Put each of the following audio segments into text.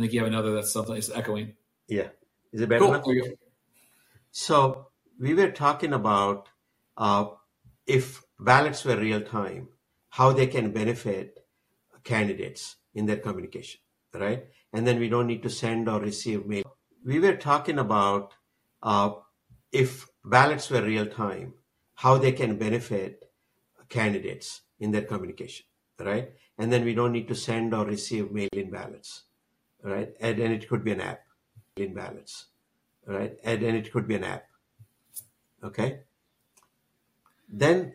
I think you have another that's something it's echoing. Yeah. Is it better? Cool. There you go. So we were talking about uh, if ballots were real time, how they can benefit candidates in their communication, right? And then we don't need to send or receive mail. We were talking about uh, if ballots were real time, how they can benefit candidates in their communication, right? And then we don't need to send or receive mail-in ballots, right? And, and it could be an app, in ballots, right? And, and it could be an app, okay? Then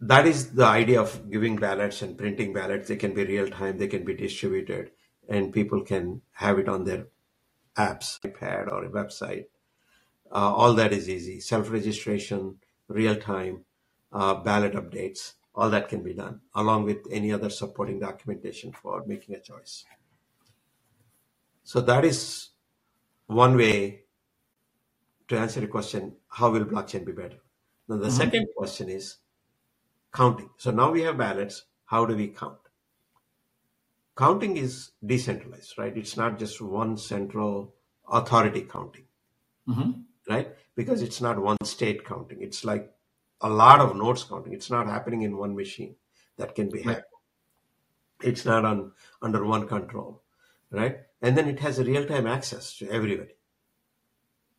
that is the idea of giving ballots and printing ballots. They can be real time, they can be distributed, and people can have it on their apps, iPad or a website. Uh, all that is easy. Self registration, real time, uh, ballot updates, all that can be done, along with any other supporting documentation for making a choice. So that is one way to answer the question how will blockchain be better? Now, the hmm second question is counting. So now we have ballots. How do we count? Counting is decentralized, right? It's not just one central authority counting, hmm right? Because it's not one state counting. It's like a lot of nodes counting. It's not happening in one machine that can be Right. It's not on under one control, right? And then it has a real-time access to everybody,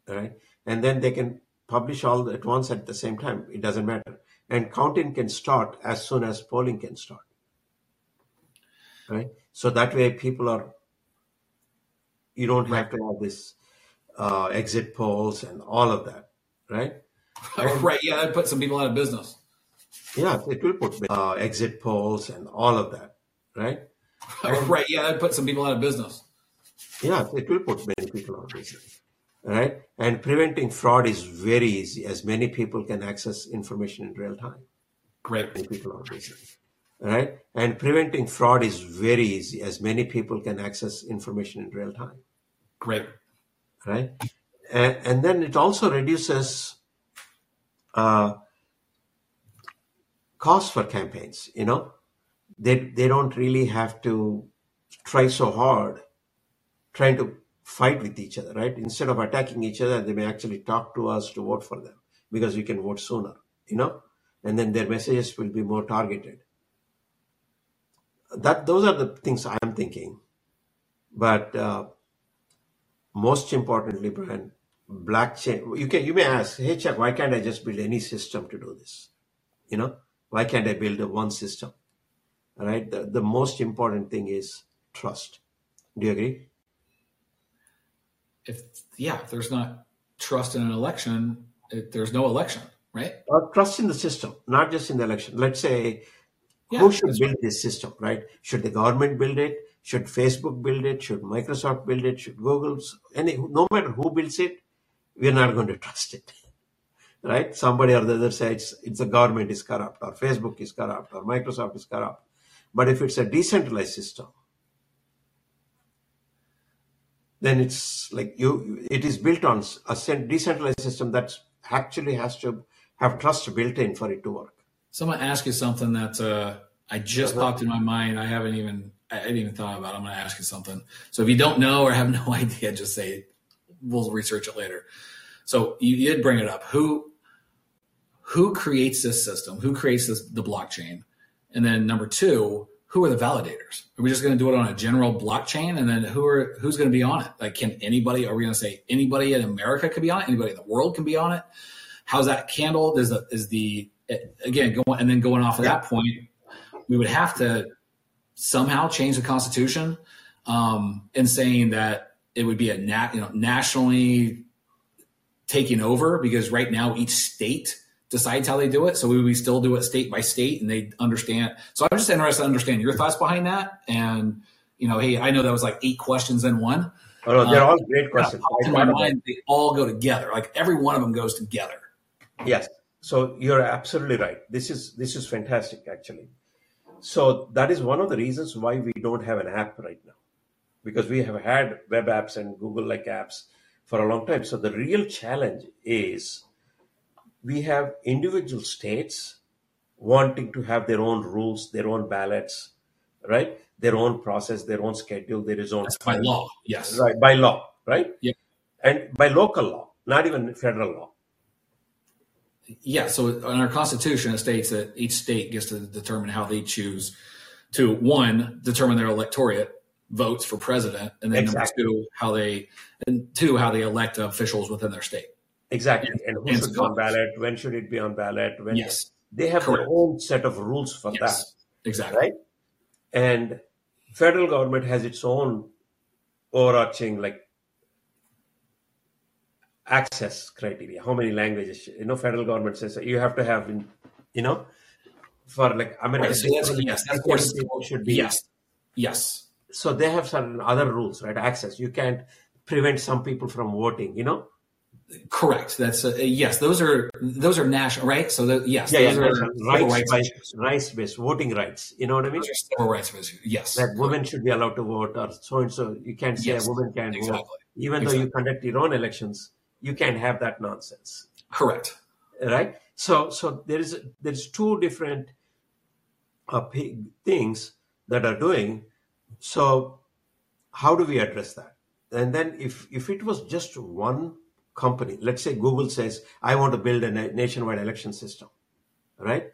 right? And then they can publish all at once at the same time. It doesn't matter. And counting can start as soon as polling can start, right? So that way people are you don't have to have this uh, exit polls and all of that, right? Right. Yeah, that put some people out of business. yeah, it will put uh, exit polls and all of that, right? Right. Yeah, that put some people out of business. yeah, it will put many people out of business, right? And preventing fraud is very easy, as many people can access information in real time. Great. Many people on business, right? And preventing fraud is very easy, as many people can access information in real time, Great. right? And, and then it also reduces uh, cost for campaigns. You know, they they don't really have to try so hard trying to fight with each other, right? Instead of attacking each other, they may actually talk to us to vote for them because we can vote sooner, you know, and then their messages will be more targeted. That those are the things I'm thinking. But uh, most importantly, Brian, blockchain. You can you may ask, hey Chuck, why can't I just build any system to do this? You know, why can't I build a one system? All right. The, the most important thing is trust. Do you agree? If yeah, if there's not trust in an election, it, there's no election, right? Or trust in the system, not just in the election. Let's say Yeah, who should build right. this system, right? Should the government build it? Should Facebook build it? Should Microsoft build it? Should Google's any no matter who builds it, we're not going to trust it. Right? Somebody or the other says it's the government is corrupt, or Facebook is corrupt, or Microsoft is corrupt. But if it's a decentralized system, then it's like you it is built on a decentralized system that actually has to have trust built in for it to work. So I'm gonna ask you something that uh, I just Uh-huh. popped in my mind. I haven't even I hadn't even thought about. it. I'm gonna ask you something. So if you don't know or have no idea, just say it. We'll research it later. So you did bring it up. Who who creates this system? Who creates this the blockchain? And then number two, who are the validators? Are we just going to do it on a general blockchain? And then who are who's going to be on it? Like, can anybody? Are we going to say anybody in America could be on it? Anybody in the world can be on it? How's that handled? Is the is the again going and then going off of that point, we would have to somehow change the constitution um, and saying that it would be a nat, you know nationally taking over because right now each state decides how they do it. So we, we still do it state by state and they understand. So I'm just interested to understand your thoughts behind that. And, you know, hey, I know that was like eight questions in one. Oh, no, they're Um, all great questions. in my mind, they all go together. Like every one of them goes together. Yes. So you're absolutely right. This is this is fantastic actually. So that is one of the reasons why we don't have an app right now. Because we have had web apps and Google like apps for a long time. So the real challenge is we have individual states wanting to have their own rules, their own ballots, right? their own process, their own schedule, their own That's by law. Yes. right by law, right? Yep. And by local law, not even federal law. Yeah. So in our Constitution, it states that each state gets to determine how they choose to one determine their electorate votes for president, and then Exactly. number two how they and two how they elect officials within their state. Exactly. And who And should be on ballot? When should it be on ballot? When Yes. they have their Correct. own set of rules for Yes. Exactly. Right. And federal government has its own overarching like access criteria. How many languages? You know, federal government says you have to have in you know for like American Right. So that's, yes. That's of course. should be Yes. Yes. So they have certain other rules, right? Access. You can't prevent some people from voting, you know? Correct. That's uh, yes. Those are those are national, right? So that yes, Yeah, yeah. are rights, rights issues. rights based voting rights. You know what I mean? Those civil rights issues. Yes. That women should be allowed to vote or so and so. You can't say Yes, a woman can't vote. exactly. Even though you conduct your own elections, you can't have that nonsense. Correct. Right? So so there is there's two different uh, things that are doing. So how do we address that? And then if if it was just one company, let's say Google says, I want to build a na- nationwide election system, right?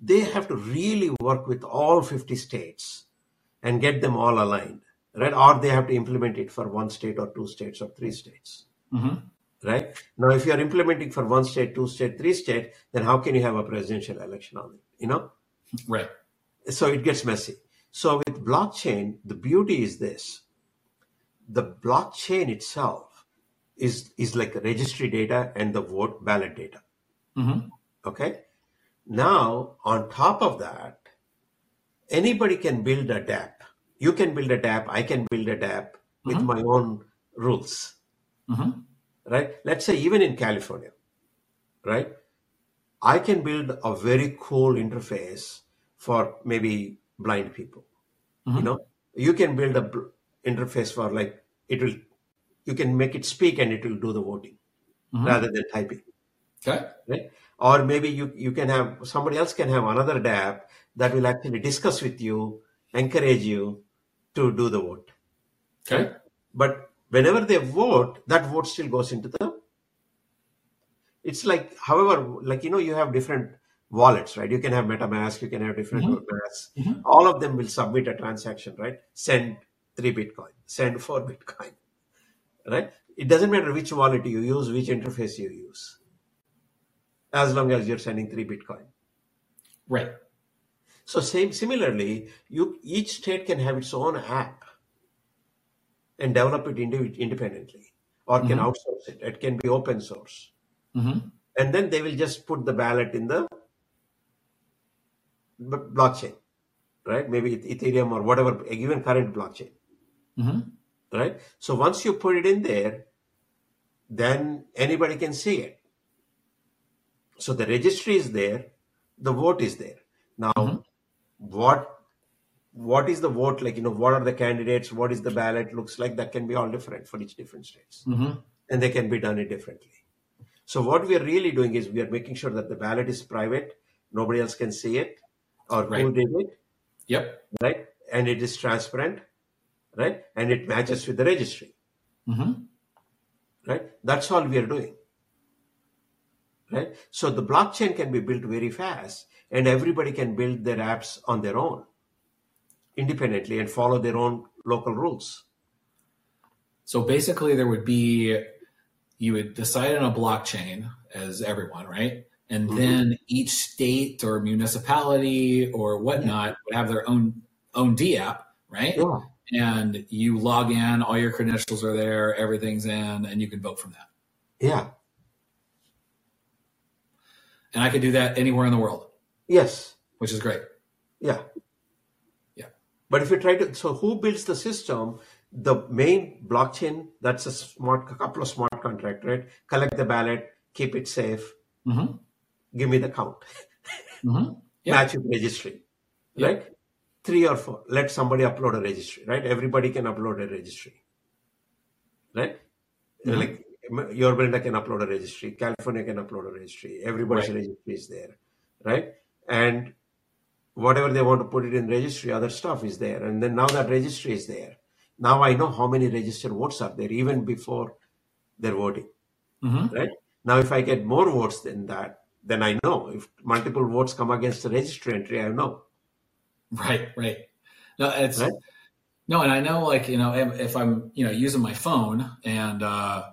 They have to really work with all 50 states and get them all aligned, right? Or they have to implement it for one state or two states or three states, hmm right? Now, if you are implementing for one state, two state, three state, then how can you have a presidential election on it? You know? Right. so it gets messy. So with blockchain, the beauty is this: the blockchain itself is is like registry data and the vote ballot data. hmm Okay. Now on top of that, anybody can build a DApp. You can build a DApp. I can build a DApp with Mhm. my own rules. hmm Right? Let's say even in California, right? I can build a very cool interface for maybe blind people. You Mhm. know, you can build a bl- interface for like it will. You can make it speak and it will do the voting Mhm. rather than typing, Okay. right? Or maybe you you can have somebody else can have another DApp that will actually discuss with you, encourage you to do the vote. Okay. But whenever they vote, that vote still goes into the. It's like, however, like you know, you have different wallets, right? You can have MetaMask, you can have different masks. Mhm. All of them will submit a transaction, right? Send three Bitcoin, send four Bitcoin, right? It doesn't matter which wallet you use, which interface you use, as long as you're sending three Bitcoin. Right. So same similarly, you each state can have its own app and develop it independently, or can Mhm. outsource it. It can be open source, hmm and then they will just put the ballot in the blockchain, right? Maybe Ethereum or whatever, even current blockchain, hmm right? So once you put it in there, then anybody can see it. So the registry is there, the vote is there. Now, Mhm. what what is the vote like? You know, what are the candidates? What is the ballot looks like? That can be all different for each different states, hmm and they can be done it differently. So what we are really doing is we are making sure that the ballot is private, nobody else can see it, or who did it, Yep. right? And it is transparent, right? And it matches with the registry, hmm right? That's all we are doing, right? So the blockchain can be built very fast, and everybody can build their apps on their own, independently, and follow their own local rules. So basically, there would be you would decide on a blockchain as everyone, right? And Mhm. then each state or municipality or whatnot would have their own own D app, right? Yeah. And you log in, all your credentials are there, everything's in, and you can vote from that. Yeah. And I could do that anywhere in the world, Yes. which is great. Yeah. Yeah. But if you try to, so who builds the system? The main blockchain, that's a smart, a couple of smart contract, right? Collect the ballot, keep it safe, hmm give me the count, hmm Yeah. match with registry, Yeah. right? Three or four, let somebody upload a registry, right? Everybody can upload a registry, right? Mhm. Like your Brenda can upload a registry, California can upload a registry, everybody's Right. registry is there, right? And whatever they want to put it in registry, other stuff is there. And then now that registry is there. Now I know how many registered votes are there even before they're voting. Mm-hmm. Right? Now if I get more votes than that, then I know. If multiple votes come against the registry entry, I know. Right, right. No, it's Right? no, and I know, like you know, if, I'm you know using my phone and uh,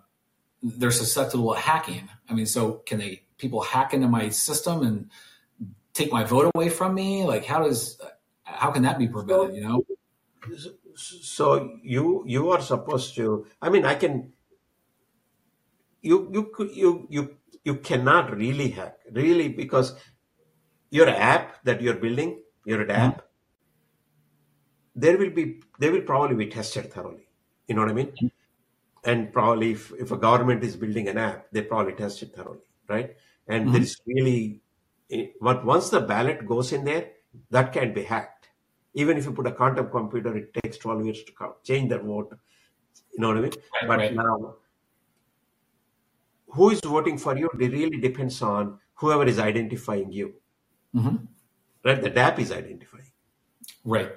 they're susceptible to hacking. I mean, so can they people hack into my system and take my vote away from me? Like, how does how can that be prevented? You know? So you you are supposed to. I mean, I can. You you you you you cannot really hack really because your app that you're building, your app, mm-hmm. there will be they will probably be tested thoroughly. You know what I mean? Mm-hmm. And probably if, if a government is building an app, they probably test it thoroughly, right? And mm-hmm. there is really, eh, but once the ballot goes in there, that can be hacked. Even if you put a quantum computer, it takes 12 years to count, change that vote. You know what I mean? Right, But right. now, who is voting for you? It really depends on whoever is identifying you, Mhm. right? The DApp is identifying. Right.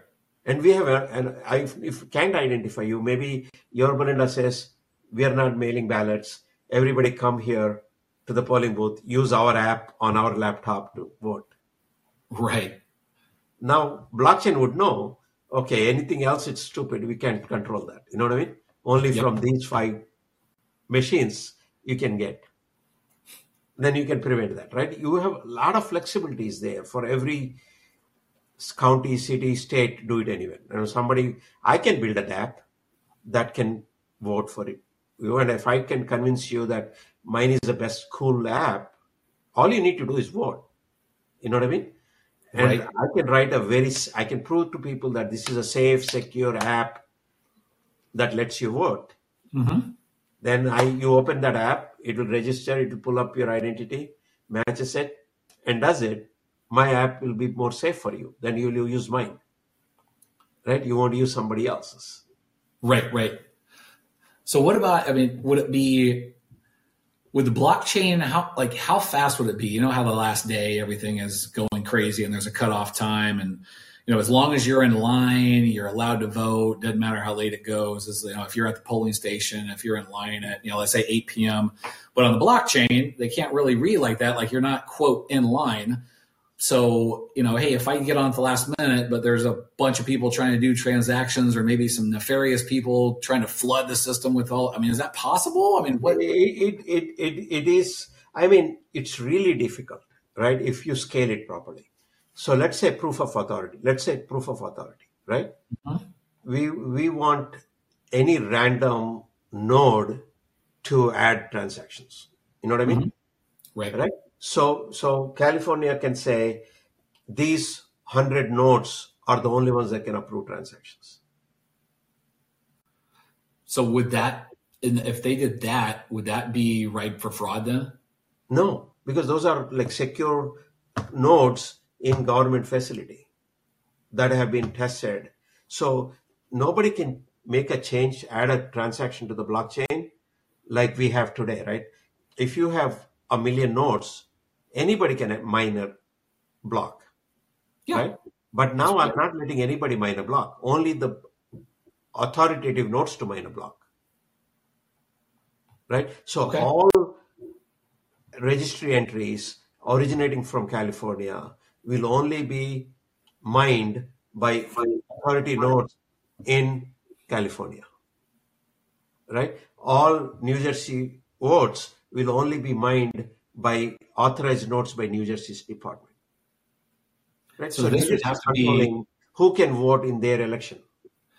And we have, a, and I, if can't identify you, maybe your Belinda says, we are not mailing ballots. Everybody come here to the polling booth, use our app on our laptop to vote. Right. Now, blockchain would know, okay, anything else, it's stupid. We can't control that. You know what I mean? Only Yep. from these five machines you can get. Then you can prevent that, right? You have a lot of flexibilities there for every county, city, state, do it anywhere. You know, somebody, I can build an app that can vote for it. You- And if I can convince you that mine is the best cool app, all you need to do is vote. You know what I mean? And Right. I can write a very, i can prove to people that this is a safe, secure app that lets you vote. hmm Then I, you open that app, it will register, it will pull up your identity, matches it, and does it. My app will be more safe for you than you will use mine. Right? You won't use somebody else's. Right, right. So what about I mean, would it be with the blockchain, how like how fast would it be? You know how the last day everything is going crazy and there's a cutoff time and you know, as long as you're in line, you're allowed to vote. Doesn't matter how late it goes. As you know, if you're at the polling station, if you're in line at you know, let's say 8 p.m. But on the blockchain, they can't really read like that. Like you're not quote in line. So you know, hey, if I get on at the last minute, but there's a bunch of people trying to do transactions, or maybe some nefarious people trying to flood the system with all. I mean, is that possible? I mean, what? It, it, it, it, it is, I mean, it's really difficult, right? If you scale it properly. So let's say proof of authority. Let's say proof of authority, right? Mhm. We, we want any random node to add transactions. You know what I mean? Right. right? So, so California can say these hundred nodes are the only ones that can approve transactions. So would that, if they did that, would that be ripe for fraud then? No, because those are like secure nodes in government facility that have been tested. So nobody can make a change, add a transaction to the blockchain like we have today, right? If you have a million nodes, anybody can mine a block, Yeah. right? But now I'm not letting anybody mine a block, only the authoritative nodes to mine a block. Right? So Okay. all registry entries originating from California will only be mined by authority nodes in California. Right? All New Jersey votes will only be mined by authorized nodes by New Jersey's department. Right? So So, this would have to be- who can vote in their election.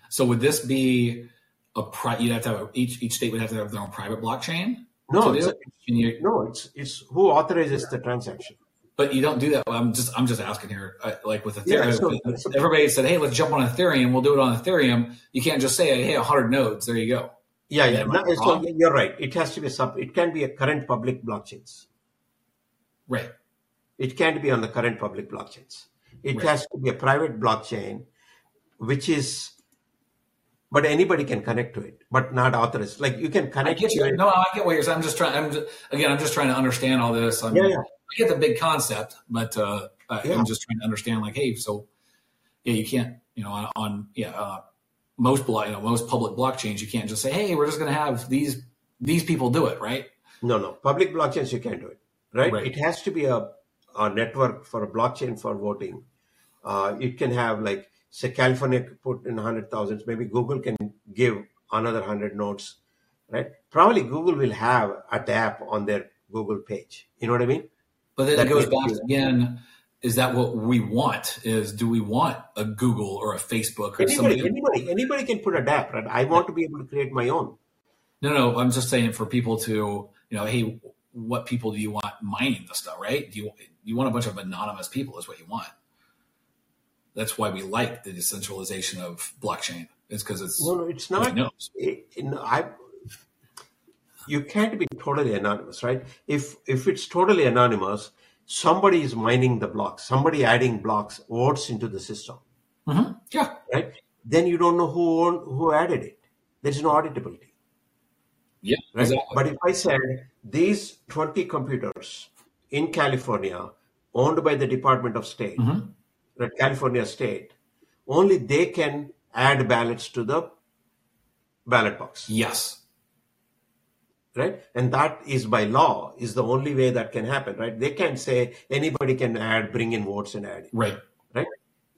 So would this be a pri- you'd have to have each each state would have to have their own private blockchain? No, it's, do it? Can you, no, it's it's who authorizes the transaction. But you don't do that. I'm just I'm just asking here. Uh, like with Yeah, Ethereum, so- everybody said, "Hey, let's jump on Ethereum. We'll do it on Ethereum." You can't just say, "Hey, 100 nodes. There you go." Yeah, yeah. No, so you're right. It has to be sub. It can be a current public blockchains. Right. It can't be on the current public blockchains. It Right. has to be a private blockchain, which is, but anybody can connect to it, but not authorized. Like you can I connect get to you. it. No, I get what you're saying. I'm just trying. I'm just, again. I'm just trying to understand all this. I'm, Yeah, yeah. I get the big concept, but uh, Yeah. I'm just trying to understand, like, hey, so yeah, you can't, you know, on, on yeah, uh, most block, you know, most public blockchains, you can't just say, hey, we're just going to have these these people do it, right? No, no. Public blockchains, you can't do it, right? Right. It has to be a, a network for a blockchain for voting. Uh, it can have, like, say, California put in hundred thousands, Maybe Google can give another 100 nodes, right? Probably Google will have a tab on their Google page. You know what I mean? But then That it goes back be- again. Is that what we want? Is do we want a Google or a Facebook or Anybody, somebody? anybody, anybody can put a dApp, right? I want to be able to create my own. No, no. I'm just saying for people to, you know, hey, what people do you want mining the stuff, right? Do you you want a bunch of anonymous people? Is what you want. That's why we like the decentralization of blockchain. It's because it's No, no, it's not. it- in- I, you can't be totally anonymous, right? If if it's totally anonymous, somebody is mining the blocks, somebody adding blocks, votes into the system, hmm Yeah, right? Then you don't know who owned, who added it. There's no auditability, yeah, right? exactly. But if I said these 20 computers in California, owned by the Department of State, Mhm. the California State, only they can add ballots to the ballot box. Yes, right? And that is by law is the only way that can happen right? They can't say anybody can add bring in votes and add it, right. right?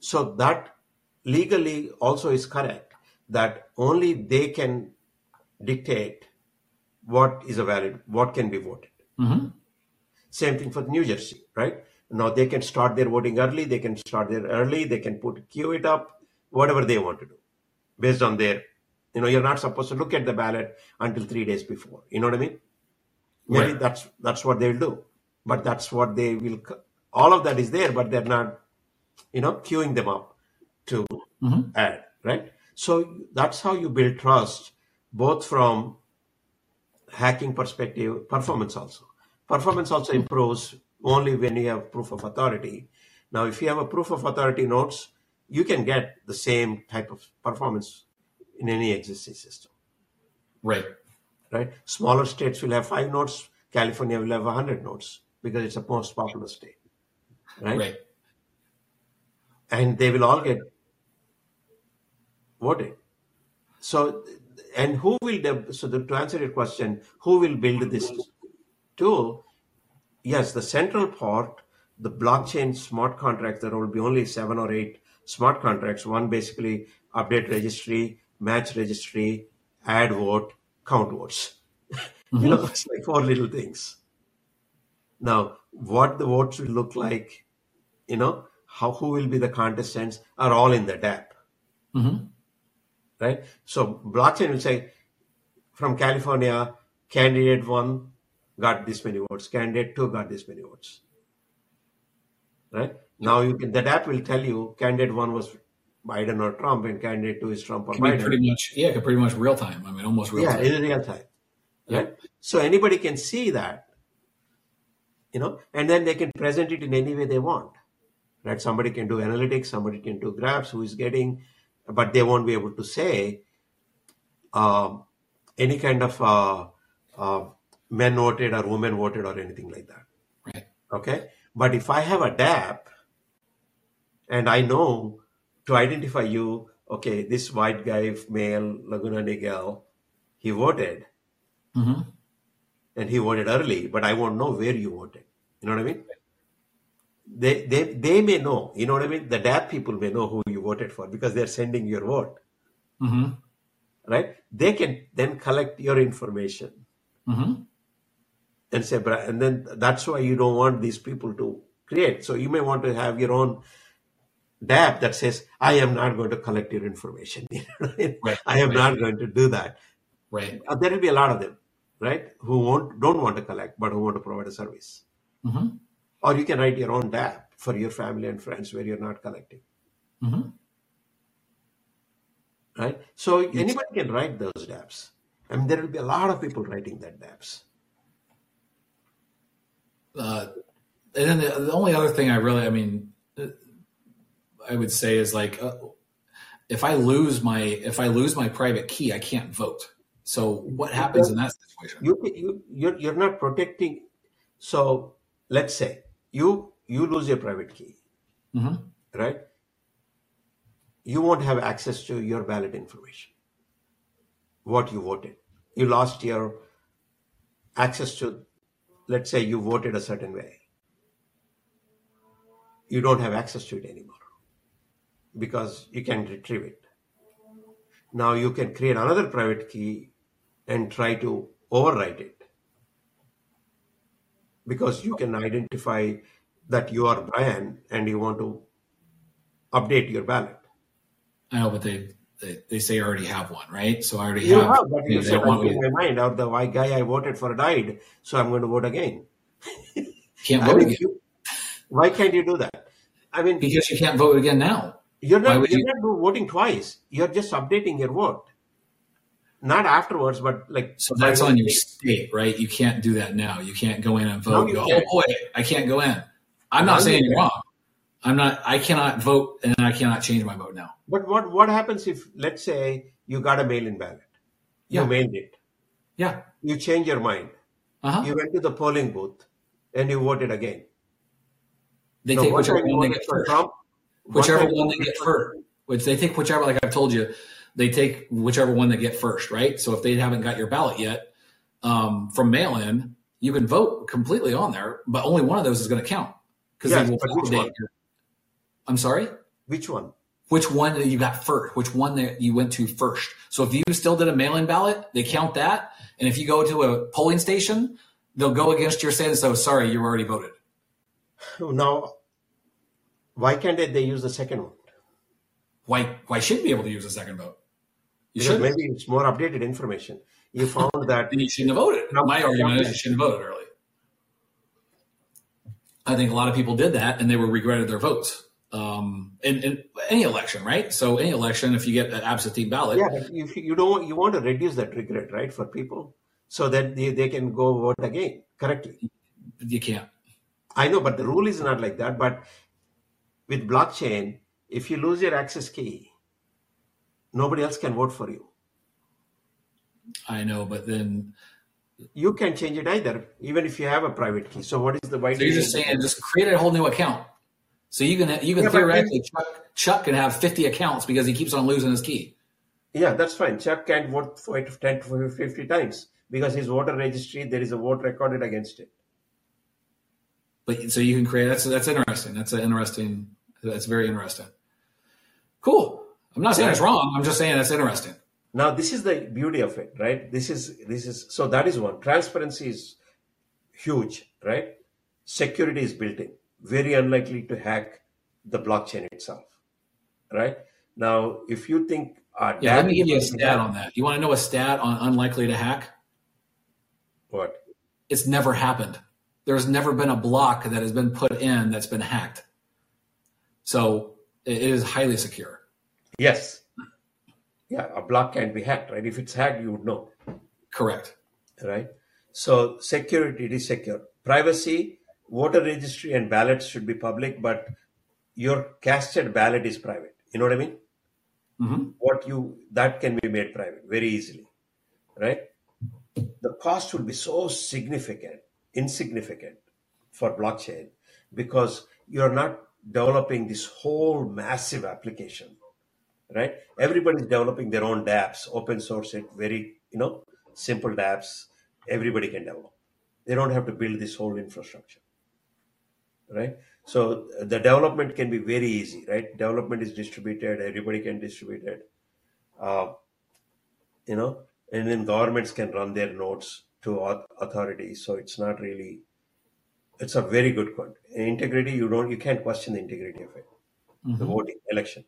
So that legally also is correct that only they can dictate what is a valid what can be voted. Hmm same thing for new jersey right? Now they can start their voting early they can start there early they can put queue it up whatever they want to do based on their you know you're not supposed to look at the ballot until three days before. You know what i mean? Maybe Right. that's that's what they'll do. But that's what they will all of that is there but they're not you know queuing them up to hmm add right? So that's how you build trust both from hacking perspective performance also. Performance also improves only when you have proof of authority. Now if you have a proof of authority nodes you can get the same type of performance in any existing system Right. right smaller states will have five nodes california will have 100 nodes because it's the most popular state right Right. and they will all get voted. So, and who will de- so the, to answer your question, who will build this tool? Yes, the central part, the blockchain smart contracts. There will be only seven or eight smart contracts. One basically update registry, match registry, add vote, count votes. you know, it's like four little things. Now, what the votes will look like, you know, how who will be the contestants are all in the DApp, hmm right? So blockchain will say from California, candidate one got this many votes, candidate two got this many votes, right? Now you can the DApp will tell you candidate one was Biden or Trump, and candidate two is Trump or Can Biden. pretty much yeah, can pretty much real time. I mean, almost real Yeah, time. in real time, Yeah. right? So anybody can see that, you know, and then they can present it in any way they want, right? Somebody can do analytics, somebody can do graphs, who is getting, but they won't be able to say um, any kind of uh, uh, men voted or women voted or anything like that. Right. Okay. But if I have a DApp, and I know to identify you, okay, this white guy, male, Laguna Niguel, he voted hmm and he voted early, but I won't know where you voted. You know what I mean? They, they, they may know, you know what I mean? The DApp people may know who you voted for because they're sending your vote, hmm right? They can then collect your information hmm and say, and then that's why you don't want these people to create. So you may want to have your own DApp that says, I am not going to collect your information. You know what I? Right. I am Right. not going to do that. Right. Uh, there will be a lot of them, right? Who won't, don't want to collect, but who want to provide a service. hmm Or you can write your own DApp for your family and friends where you're not collecting, hmm right? So anybody can write those DApps I mean, there will be a lot of people writing that DApps. Uh, and then the, the only other thing I really, I mean, I would say is like, uh, if I lose my if I lose my private key, I can't vote. So what happens in that situation? You, you, you're, you're not protecting. So let's say you, you lose your private key. Mhm. right? You won't have access to your valid information, what you voted. You lost your access to, let's say you voted a certain way. You don't have access to it anymore because you can retrieve it. Now you can create another private key and try to overwrite it because you can identify that you are Brian and you want to update your ballot. I know, but they, they they say I already have one, right? So I already You have. have, but you they said, don't want I me my mind, or the white guy I voted for died, so I'm going to vote again. can't vote mean, again you, why can't you do that? I mean, because you can't vote again now. You're not you're you- not voting twice. You're just updating your vote, not afterwards, but like So that's on your state, right? You can't do that now. You can't go in and vote. No, go, oh boy, I can't go in. I'm not you saying you're wrong. I'm not. I cannot vote, and I cannot change my vote now. But what what happens if let's say you got a mail-in ballot, you Yeah. mailed it, Yeah. you change your mind, Uh huh. you went to the polling booth, and you voted again. They So take whichever one they get for first. Trump, Whichever one they get first. Which they take whichever, like I've told you, they take whichever one they get first, right? So if they haven't got your ballot yet um, from mail-in, you can vote completely on there, but only one of those is going to count because Yes, they will validate your- I'm sorry. Which one? which one that you got first, which one that you went to first. So if you still did a mail-in ballot, they count that. And if you go to a polling station, they'll go against your saying, so sorry, you already voted. Now, why can't they, they use the second one? Why why should be able to use the second vote? You Because should maybe it's more updated information. You found that you shouldn't have voted. No, My argument is you shouldn't have voted early. I think a lot of people did that and they were regretted their votes. Um, in, in any election, right? So any election, if you get an absentee ballot, yeah, if you don't you want to reduce that regret, right, for people, so that they, they can go vote again correctly. you can't. I know, but the rule is not like that. But with blockchain, if you lose your access key, nobody else can vote for you. I know, but then You can change it either, even if you have a private key. So what is the why? So you're just saying, just create a whole new account. So you can you can Yeah, theoretically Chuck, Chuck can have 50 accounts because he keeps on losing his key. Yeah, that's fine. Chuck can't vote for it 10 to 50 times because his voter registry, there is a vote recorded against it. But so you can create that's that's interesting. That's an interesting. That's very interesting. Cool. I'm not saying it's wrong. I'm just saying that's interesting. Now, this is the beauty of it, right? This is, this is, so that is one. Transparency is huge, right? Security is built in. Very unlikely to hack the blockchain itself, right? Now, if you think, uh, Yeah. Let me give you a stat on that. You want to know a stat on unlikely to hack? What? It's never happened. There's never been a block that has been put in that's been hacked. So it is highly secure. Yes. Yeah, a block can be hacked, right? If it's hacked, you would know. Correct. right? So security, it is secure. Privacy, voter registry and ballots should be public, but your casted ballot is private. You know what I mean? hmm What you that can be made private very easily, right? The cost would be so significant, insignificant for blockchain because you're not developing this whole massive application, right? Everybody's developing their own dApps, open source it, very, you know, simple dApps, everybody can develop. They don't have to build this whole infrastructure, right? So uh, the development can be very easy, right? Development is distributed, everybody can distribute it, uh, you know, and then governments can run their nodes to au- authorities. So it's not really, it's a very good one. Integrity, you don't, you can't question the integrity of it, the voting election,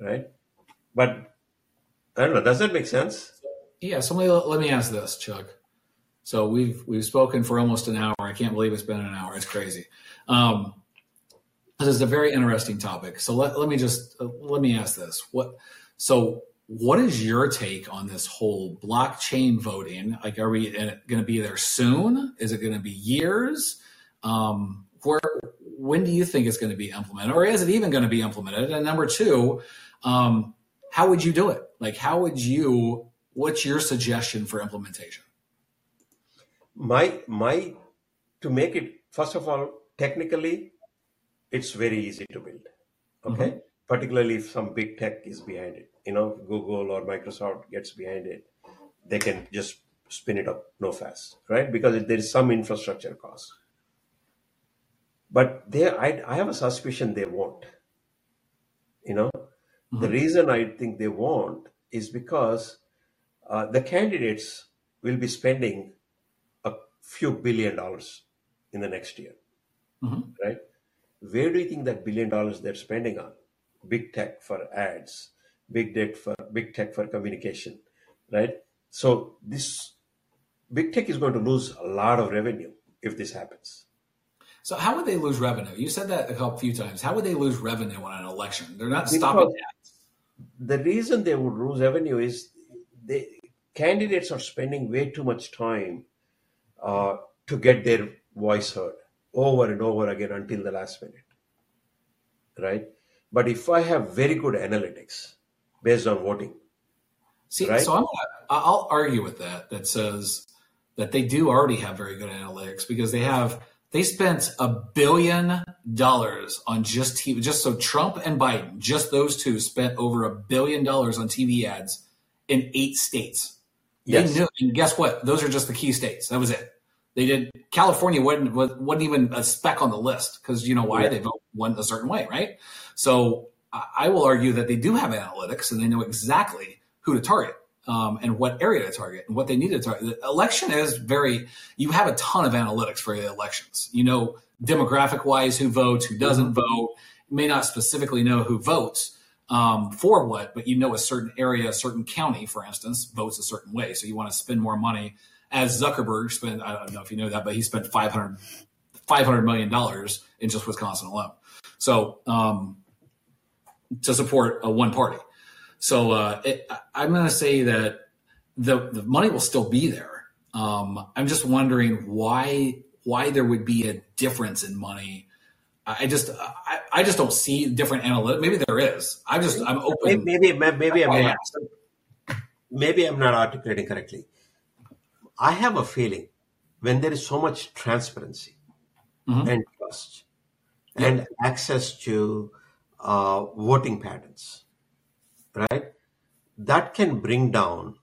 right? But I don't know. Does that make sense? Yeah, so let me, let me ask this, Chuck. So we've we've spoken for almost an hour. I can't believe it's been an hour. It's crazy. Um, this is a very interesting topic. So let, let me just uh, let me ask this. What so what is your take on this whole blockchain voting? Like, are we going to be there soon? Is it going to be years? Um, where when do you think it's going to be implemented, or is it even going to be implemented? And number two, um, how would you do it? Like, how would you? What's your suggestion for implementation? My my to make it first of all technically, it's very easy to build. Okay, particularly if some big tech is behind it. You know, Google or Microsoft gets behind it, they can just spin it up no fast, right? Because there is some infrastructure cost. But they, I, I have a suspicion they won't. You know, the reason I think they won't is because uh, the candidates will be spending a few billion dollars in the next year, Mhm. right? Where do you think that billion dollars they're spending on? Big tech for ads, big tech for big tech for communication, right? So this big tech is going to lose a lot of revenue if this happens. So how would they lose revenue? You said that a couple few times. How would they lose revenue on an election? They're not Because stopping ads. the reason they would lose revenue is the candidates are spending way too much time uh, to get their voice heard over and over again until the last minute, right? But if I have very good analytics based on voting, See, right? so I'm gonna, I'll argue with that. That says that they do already have very good analytics because they have they spent a billion dollars on just TV. Just so Trump and Biden, just those two, spent over a billion dollars on TV ads in eight states. Yes. They knew, and guess what? Those are just the key states. That was it. They did. California wasn't wasn't even a speck on the list because you know why Yeah. they vote one a certain way, right? So I will argue that they do have analytics and they know exactly who to target um, and what area to target and what they need to target. The election is very. You have a ton of analytics for the elections. You know demographic wise who votes, who doesn't vote. You may not specifically know who votes um, for what, but you know a certain area, a certain county, for instance, votes a certain way. So you want to spend more money. As Zuckerberg spent, I don't know if you know that, but he spent 500, $500 million in just Wisconsin alone. So um, to support a one party. So uh, it, I'm going to say that the the money will still be there. Um, I'm just wondering why why there would be a difference in money. I just I, I just don't see different analytics. Maybe there is. I just I'm open. maybe maybe, maybe I'm That's why I not, maybe I'm not articulating correctly. I have a feeling when there is so much transparency Mhm. and trust and access to uh, voting patterns, right? That can bring down